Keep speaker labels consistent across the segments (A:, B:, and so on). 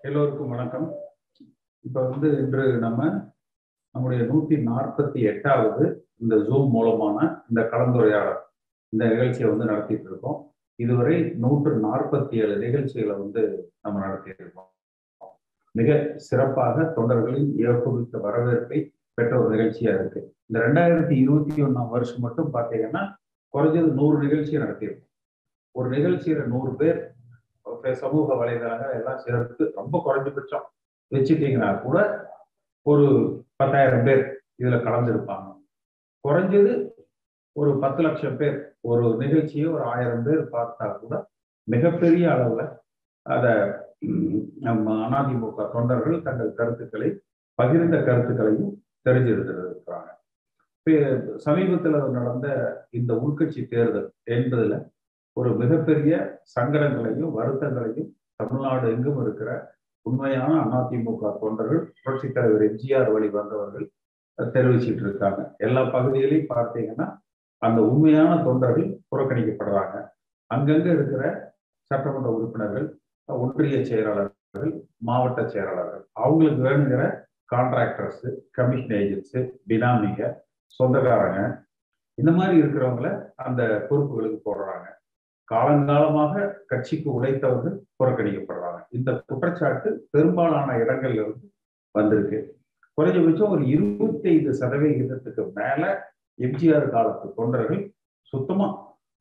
A: எல்லோருக்கும் வணக்கம். இப்ப வந்து இன்று நம்ம நம்முடைய நூத்தி நாற்பத்தி எட்டாவது இந்த ஜூம் மூலமான இந்த கலந்துரையாடல் இந்த நிகழ்ச்சியை வந்து நடத்திட்டு இருக்கோம். இதுவரை நூற்று நாற்பத்தி ஏழு நிகழ்ச்சிகளை வந்து நம்ம நடத்திட்டு இருக்கோம். மிக சிறப்பாக தொண்டர்களின் ஏற்படுத்த வரவேற்பை பெற்ற ஒரு நிகழ்ச்சியா இருக்கு. இந்த ரெண்டாயிரத்தி இருபத்தி ஒன்னாம் வருஷம் மட்டும் பார்த்தீங்கன்னா குறைஞ்சது நூறு நிகழ்ச்சியை நடத்தியிருக்கோம். ஒரு நிகழ்ச்சியில நூறு பேர் சமூக வலைதளங்கள் எல்லாம் சேர்த்து ரொம்ப குறைஞ்சபட்சம் வச்சுட்டீங்கன்னா கூட ஒரு பத்தாயிரம் பேர் இதுல கலந்துருப்பாங்க. குறைஞ்சது ஒரு பத்து லட்சம் பேர் ஒரு நிகழ்ச்சியை ஒரு ஆயிரம் பேர் பார்த்தா கூட மிகப்பெரிய அளவுல அத நம்ம அதிமுக தொண்டர்கள் தங்கள் கருத்துக்களை பகிர்ந்த கருத்துக்களையும் தெரிஞ்சிருந்திருக்கிறாங்க. சமீபத்தில் நடந்த இந்த உள்கட்சி தேர்தல் என்பதுல ஒரு மிகப்பெரிய சங்கடங்களையும் வருத்தங்களையும் தமிழ்நாடு எங்கும் இருக்கிற உண்மையான அதிமுக தொண்டர்கள் புரட்சித் தலைவர் எம்ஜிஆர் வழி வந்தவர்கள் தெரிவிச்சிட்டு இருக்காங்க எல்லா பகுதிகளையும் பார்த்தீங்கன்னா அந்த உண்மையான தொண்டர்கள் புறக்கணிக்கப்படுறாங்க. அங்கங்க இருக்கிற சட்டமன்ற உறுப்பினர்கள் ஒன்றிய செயலாளர்கள் மாவட்ட செயலாளர்கள் அவங்களுக்கு வேணுங்கிற கான்ட்ராக்டர்ஸ் கமிஷன் ஏஜென்ட்ஸு பினாமிங்க சொந்தக்காரங்க இந்த மாதிரி இருக்கிறவங்கள அந்த பொறுப்புகளுக்கு போடுறாங்க. காலங்காலமாக கட்சிக்கு உழைத்தவர்கள் புறக்கணிக்கப்படுறாங்க இந்த குற்றச்சாட்டு பெரும்பாலான இடங்கள்ல இருந்து வந்திருக்கு. குறைஞ்சபட்சம் ஒரு இருபத்தி ஐந்து சதவிகிதத்துக்கு மேல எம்ஜிஆர் காலத்து தொண்டர்கள் சுத்தமா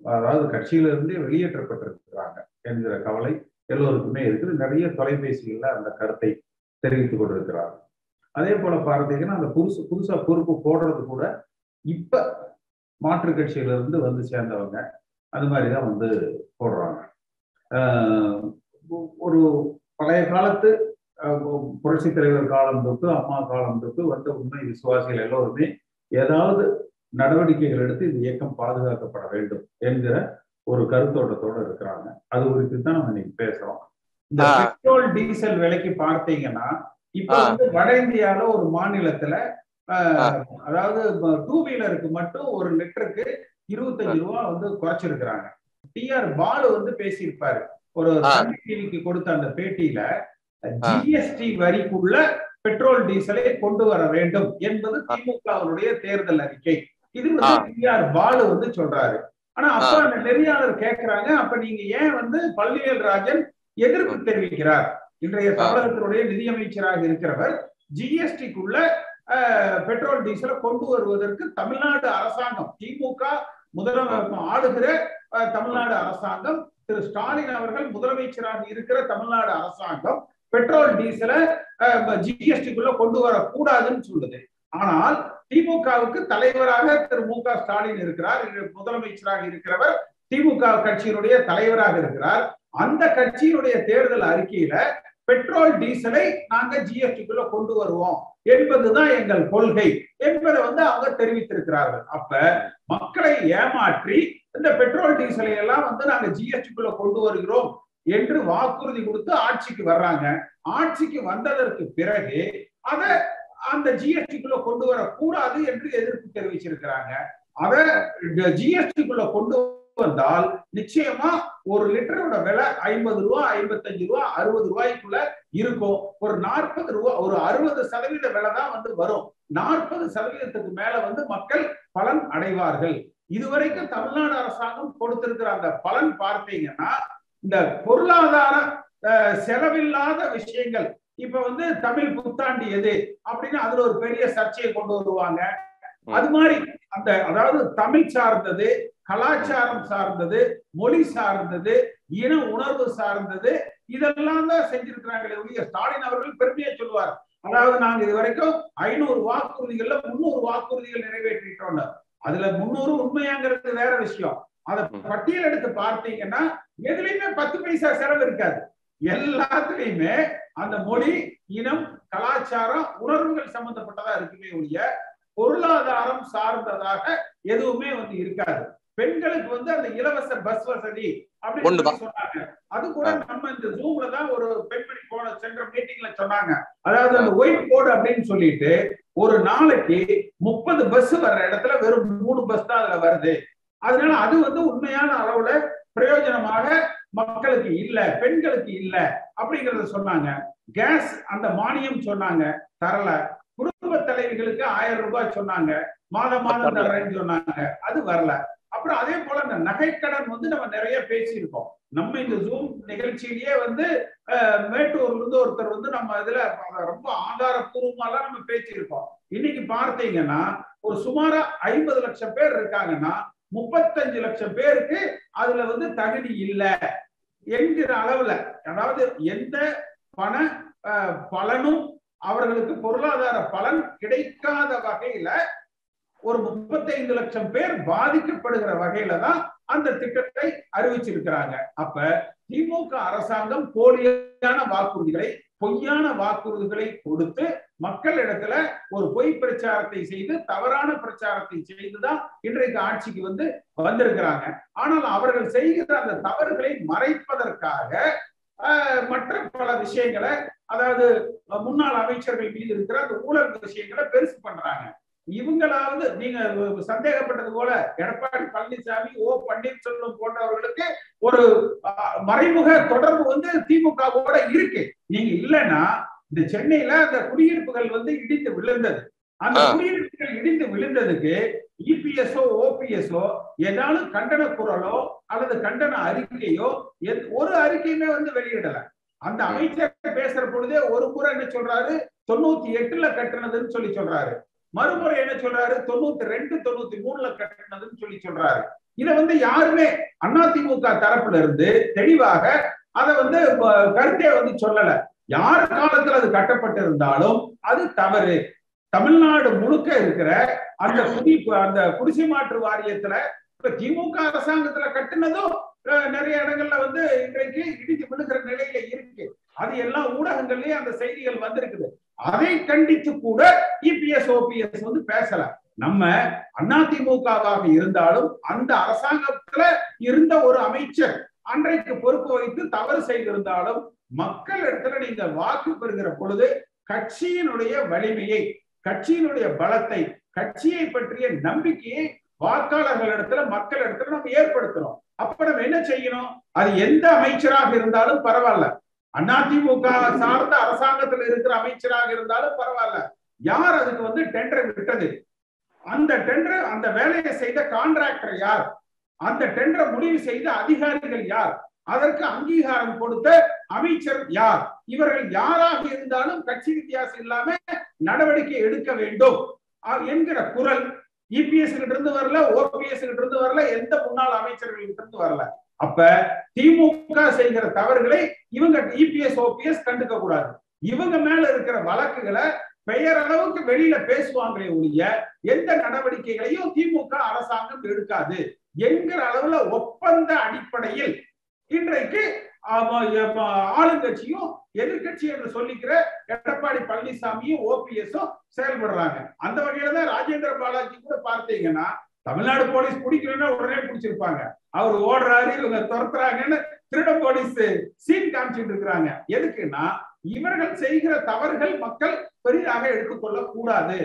A: அதாவது கட்சியில இருந்தே வெளியேற்றப்பட்டிருக்கிறாங்க என்கிற கவலை எல்லோருக்குமே இருக்குது. நிறைய தொலைபேசிகள்ல அந்த கருத்தை தெரிவித்துக் கொண்டிருக்கிறாங்க அதே போல பார்த்தீங்கன்னா அந்த புதுசு புதுசா பொறுப்பு போடுறது கூட இப்ப மாற்று கட்சியில இருந்து வந்து சேர்ந்தவங்க அது மாதிரி தான் வந்து போடுறாங்க. ஒரு பழைய காலத்து புரட்சி தலைவர் காலம் தொட்டு அம்மா காலம் தொட்டு வந்த உண்மை விசுவாசிகள் எல்லோருமே ஏதாவது நடவடிக்கைகள் எடுத்து இந்த இயக்கம் பாதுகாக்கப்பட வேண்டும் என்கிற ஒரு கருத்தோட்டத்தோட இருக்கிறாங்க. அது குறித்து தான் நம்ம இன்னைக்கு பேசுறோம். இந்த பெட்ரோல் டீசல் விலைக்கு பார்த்தீங்கன்னா இப்ப வந்து வட இந்தியால ஒரு மாநிலத்துல அதாவது டூ வீலருக்கு மட்டும் ஒரு லிட்டருக்கு இருபத்தஞ்சு ரூபா வந்து குறைச்சிருக்கிறாங்க. டிஆர் பாலு வந்து பேசியிருப்பாரு. ஒரு தந்தி டிவிக்கு கொடுத்த அந்த பேட்டியில ஜிஎஸ்டி வரிக்குள்ள பெட்ரோல் டீசலை கொண்டு வர வேண்டும் என்பது திமுகவுடைய தேர்தல் அறிக்கை. இது வந்து டிஆர் பாலு வந்து சொல்றாரு. ஆனா அப்ப அந்த நெறியாளர் கேட்கிறாங்க அப்ப நீங்க ஏன் வந்து பள்ளியல் ராஜன் எதிர்ப்பு தெரிவிக்கிறார்? இன்றைய தமிழகத்தினுடைய நிதியமைச்சராக இருக்கிறவர் ஜிஎஸ்டிக்குள்ள பெட்ரோல் டீசலை கொண்டு வருவதற்கு தமிழ்நாடு அரசாங்கம் திமுக முதலமைச்சர் ஆளுகிற தமிழ்நாடு அரசாங்கம் திரு ஸ்டாலின் அவர்கள் முதலமைச்சராக இருக்கிற தமிழ்நாடு அரசாங்கம் பெட்ரோல் டீசலை ஜிஎஸ்டிக்குள்ள கொண்டு வரக்கூடாதுன்னு சொல்லுது. ஆனால் திமுகவுக்கு தலைவராக திரு மு க ஸ்டாலின் இருக்கிறார். முதலமைச்சராக இருக்கிறவர் திமுக கட்சியினுடைய தலைவராக இருக்கிறார். அந்த கட்சியினுடைய தேர்தல் அறிக்கையில பெட்ரோல் டீசலை நாங்க ஜிஎஸ்டிக்குள்ள கொண்டு வருவோம் என்பதுதான் எங்கள் கொள்கை என்பதை வந்து அவங்க தெரிவித்திருக்கிறார்கள். அப்ப மக்களை ஏமாற்றி இந்த பெட்ரோல் டீசலை எல்லாம் வந்து நாங்க ஜிஎஸ்டிக்குள்ள கொண்டு வருகிறோம் என்று வாக்குறுதி கொடுத்து ஆட்சிக்கு வர்றாங்க. ஆட்சிக்கு வந்ததற்கு பிறகு அதை அந்த ஜிஎஸ்டிக்குள்ள கொண்டு வரக்கூடாது என்று எதிர்ப்பு தெரிவிச்சிருக்கிறாங்க. அதை ஜிஎஸ்டிக்குள்ள கொண்டு வந்தால் நிச்சயமா ஒரு லிட்டரோட விலை ஐம்பது ரூபா ஐம்பத்தஞ்சு ரூபா அறுபது ரூபாய்க்குள்ள இருக்கும். ஒரு நாற்பது ரூபா ஒரு அறுபது சதவீத விலை தான் வந்து வரும். நாற்பது சதவீதத்துக்கு மேல வந்து மக்கள் பலன் அடைவார்கள். இதுவரைக்கும் தமிழ்நாடு அரசாங்கம் கொடுத்திருக்கிற அந்த பலன் பார்த்தீங்கன்னா இந்த பொருளாதார செலவில்லாத விஷயங்கள் இப்ப வந்து தமிழ் புத்தாண்டு எது அப்படின்னு அதுல ஒரு பெரிய சர்ச்சையை கொண்டு வருவாங்க. அது மாதிரி அந்த அதாவது தமிழ் சார்ந்தது கலாச்சாரம் சார்ந்தது மொழி சார்ந்தது இன உணர்வு சார்ந்தது இதெல்லாம் தான் செஞ்சிருக்கிறாங்களே ஒழிய ஸ்டாலின் அவர்கள் பெருமையா சொல்லுவார். அதாவது நாங்க இது வரைக்கும் ஐநூறு வாக்குறுதிகள்ல முன்னூறு வாக்குறுதிகள் நிறைவேற்றிட்டோம் அதுல முன்னூறு உண்மையாங்கிறது வேற விஷயம். அதை பட்டியல் எடுத்து பார்த்தீங்கன்னா எதுலையுமே பத்து பைசா செலவு இருக்காது. எல்லாத்துலயுமே அந்த மொழி இனம் கலாச்சாரம் உணர்வுகள் சம்பந்தப்பட்டதா இருக்குமே ஒழிய பொருளாதாரம் சார்ந்ததாக எதுவுமே வந்து இருக்காது. பெண்களுக்கு வந்து அந்த இலவச பஸ் வசதி அப்படின்னு சொன்னாங்க. அது கூட நம்ம இந்த ஜூம்ல தான் ஒரு பெண்மணி போன சென்ற மீட்டிங்ல சொன்னாங்க. அதாவது அந்த ஒயிட் போர்டு அப்படின்னு சொல்லிட்டு ஒரு நாளைக்கு முப்பது பஸ் வர்ற இடத்துல வெறும் மூணு பஸ் தான் அதுல வருது. அதனால அது வந்து உண்மையான அளவுல பிரயோஜனமாக மக்களுக்கு இல்ல பெண்களுக்கு இல்ல அப்படிங்கறத சொன்னாங்க. கேஸ் அந்த மானியம் சொன்னாங்க. தரல. குடும்ப தலைவிகளுக்கு ஆயிரம் ரூபாய் சொன்னாங்க. மாதம் மாதம். தரேன்னு சொன்னாங்க. அது வரல. அப்புறம் அதே போல இந்த நகைக்கடன் வந்து நம்ம நிறைய பேசியிருக்கோம். நம்ம இந்த ஜூம் நிகழ்ச்சியிலேயே வந்து மேட்டூர்ல இருந்து ஒருத்தர் வந்து நம்ம இதுல ரொம்ப ஆதாரப்பூர்வமாலாம் நம்ம பேசியிருக்கோம். இன்னைக்கு பார்த்தீங்கன்னா ஒரு சுமாரா ஐம்பது லட்சம் பேர் இருக்காங்கன்னா முப்பத்தஞ்சு லட்சம் பேருக்கு அதுல வந்து தகுதி இல்லை என்கிற அளவுல அதாவது எந்த பண பலனும் அவர்களுக்கு பொருளாதார பலன் கிடைக்காத வகையில ஒரு முப்பத்தைந்து லட்சம் பேர் பாதிக்கப்படுகிற வகையில தான் அந்த திட்டத்தை அறிவிச்சிருக்கிறாங்க. அப்ப திமுக அரசாங்கம் போலியான வாக்குறுதிகளை பொய்யான வாக்குறுதிகளை கொடுத்து மக்களிடத்துல ஒரு பொய் பிரச்சாரத்தை செய்து தவறான பிரச்சாரத்தை செய்துதான் இன்றைக்கு ஆட்சிக்கு வந்து வந்திருக்கிறாங்க. ஆனால் அவர்கள் செய்கிற அந்த தவறுகளை மறைப்பதற்காக ஆஹ், மற்ற பல விஷயங்களை அதாவது முன்னாள் அமைச்சர்கள் மீது இருக்கிற அந்த ஊழல் விஷயங்களை பெருசு பண்றாங்க. இவங்களாவது நீங்க சந்தேகப்பட்டது போல எடப்பாடி பழனிசாமி ஓ பன்னீர்செல்வம் போன்றவர்களுக்கு ஒரு மறைமுக தொடர்பு வந்து திமுகவோட இருக்கு. நீங்க இல்லைன்னா இந்த சென்னையில அந்த குடியிருப்புகள் வந்து இடிந்து விழுந்தது. அந்த. குடியிருப்புகள் இடிந்து விழுந்ததுக்கு இபிஎஸ்ஓ ஓபிஎஸ்ஓ ஏதாவது கண்டன குரலோ அல்லது கண்டன அறிக்கையோ ஒரு அறிக்கையுமே வந்து வெளியிடல. அந்த அமைச்சர் பேசுற பொழுதே ஒரு முறை என்ன சொல்றாரு? தொண்ணூத்தி எட்டுல கட்டுனதுன்னு சொல்லி சொல்றாரு. மறுமுறை என்ன சொல்றாரு? தொண்ணூத்தி ரெண்டு தொண்ணூத்தி மூணுல கட்டினதுன்னு சொல்லி சொல்றாரு. இத வந்து யாருமே அதிமுக தரப்புல இருந்து தெளிவாக அதை வந்து கருத்தே வந்து சொல்லல. யார் காலத்துல அது கட்டப்பட்டிருந்தாலும் அது தவறு. தமிழ்நாடு முழுக்க இருக்கிற அந்த குடி அந்த குடிசை மாற்று வாரியத்துல இப்ப திமுக அரசாங்கத்துல கட்டினதும் அஹ், நிறைய இடங்கள்ல வந்து இன்றைக்கு இடிஞ்சு விழுகிற நிலையில இருக்கு. அது எல்லாம் ஊடகங்கள்லயும் அந்த செய்திகள் வந்திருக்குது. அதை கண்டித்து கூட இபிஎஸ் ஓபிஎஸ் வந்து பேசல. நம்ம அதிமுகவாக இருந்தாலும் அந்த அரசாங்கத்துல இருந்த ஒரு அமைச்சர் அன்றைக்கு பொறுப்பு வகித்து தவறு செய்திருந்தாலும் மக்கள் இடத்துல நீங்க வாக்கு பெறுகிற பொழுது கட்சியினுடைய வலிமையை கட்சியினுடைய பலத்தை கட்சியை பற்றிய நம்பிக்கையை வாக்காளர்கள் இடத்துல மக்கள் இடத்துல நம்ம ஏற்படுத்துறோம். அப்ப நம்ம என்ன செய்யணும்? அது எந்த அமைச்சராக இருந்தாலும் பரவாயில்ல. அதிமுக சார்ந்த அரசாங்கத்தில் இருக்கிற அமைச்சராக இருந்தாலும் பரவாயில்ல. யார் அதுக்கு வந்து டெண்டர் விட்டது? அந்த டெண்டர் அந்த வேலையை செய்த கான்ட்ராக்டர் யார்? அந்த டெண்டரை முடிவு செய்த அதிகாரிகள் யார்? அதற்கு அங்கீகாரம் கொடுத்த அமைச்சர் யார்? இவர்கள் யாராக இருந்தாலும் கட்சி வித்தியாசம் இல்லாம நடவடிக்கை எடுக்க வேண்டும். என்கிற குரல் இபிஎஸ் கிட்ட இருந்து வரல ஓபிஎஸ் கிட்ட இருந்து வரல எந்த முன்னாள் அமைச்சர்கள் கிட்ட இருந்து வரல. அப்ப திமுக செய்கிற தவறுகளை இவங்க இபிஎஸ் ஓபிஎஸ் கண்டுக்க கூடாது. இவங்க மேல இருக்கிற வழக்குகளை பெயரளவுக்கு வெளியில பேசுவாங்களே ஒழிய எந்த நடவடிக்கைகளையும் திமுக அரசாங்கம் எடுக்காது என்கிற அளவுல ஒப்பந்த அடிப்படையில் இன்றைக்கு ஆளுங்கட்சியும் எதிர்கட்சி என்று சொல்லிக்கிற எடப்பாடி பழனிசாமியும் ஓபிஎஸும் செயல்படுறாங்க. அந்த வகையில தான் ராஜேந்திர பாலாஜி கூட பார்த்தீங்கன்னா தமிழ்நாடு போலீஸ் பிடிக்கலன்னா உடனே பிடிச்சிருப்பாங்க. அவர் ஓடுறாரு இவங்க துரத்துறாங்கன்னு திருட போலீஸ் சீன் காமிச்சிட்டு இருக்கிறாங்க. எதுக்குன்னா இவர்கள் செய்கிற தவறுகள் மக்கள் பெரிதாக எடுத்துக்கொள்ள கூடாது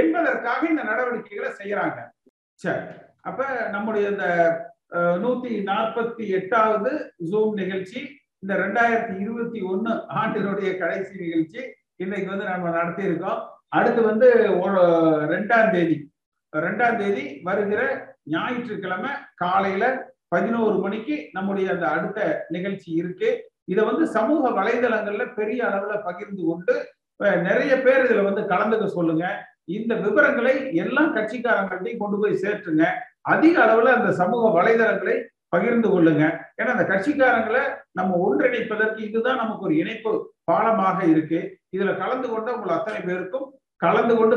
A: என்பதற்காக இந்த நடவடிக்கைகளை செய்யறாங்க. சரி அப்ப நம்முடைய இந்த நூத்தி நாற்பத்தி எட்டாவது ஜூம் நிகழ்ச்சி இந்த ரெண்டாயிரத்தி இருபத்தி ஒண்ணு ஆண்டினுடைய கடைசி நிகழ்ச்சி இன்னைக்கு வந்து நம்ம நடத்தி இருக்கோம் அடுத்து வந்து ரெண்டாம் தேதி. ரெண்டாம் தேதி வருகிற ஞாயிற்றுக்கிழமை காலையில பதினோரு மணிக்கு நம்முடைய அந்த அடுத்த நிகழ்ச்சி இருக்கு. இதை வந்து சமூக வலைதளங்கள்ல பெரிய அளவுல பகிர்ந்து கொண்டு நிறைய பேர் இதுல வந்து கலந்துக்க சொல்லுங்க. இந்த விவரங்களை எல்லா கட்சிக்காரங்கள்ட்டையும் கொண்டு போய் சேர்த்துங்க. அதிக அளவுல அந்த சமூக வலைதளங்களை பகிர்ந்து கொள்ளுங்க. ஏன்னா அந்த கட்சிக்காரங்களை நம்ம ஒன்றிணைப்பதற்கு இதுதான் நமக்கு ஒரு இணைப்பு பாலமாக இருக்கு. இதுல கலந்து கொண்ட உங்கள் அத்தனை பேருக்கும் கலந்து கொண்டு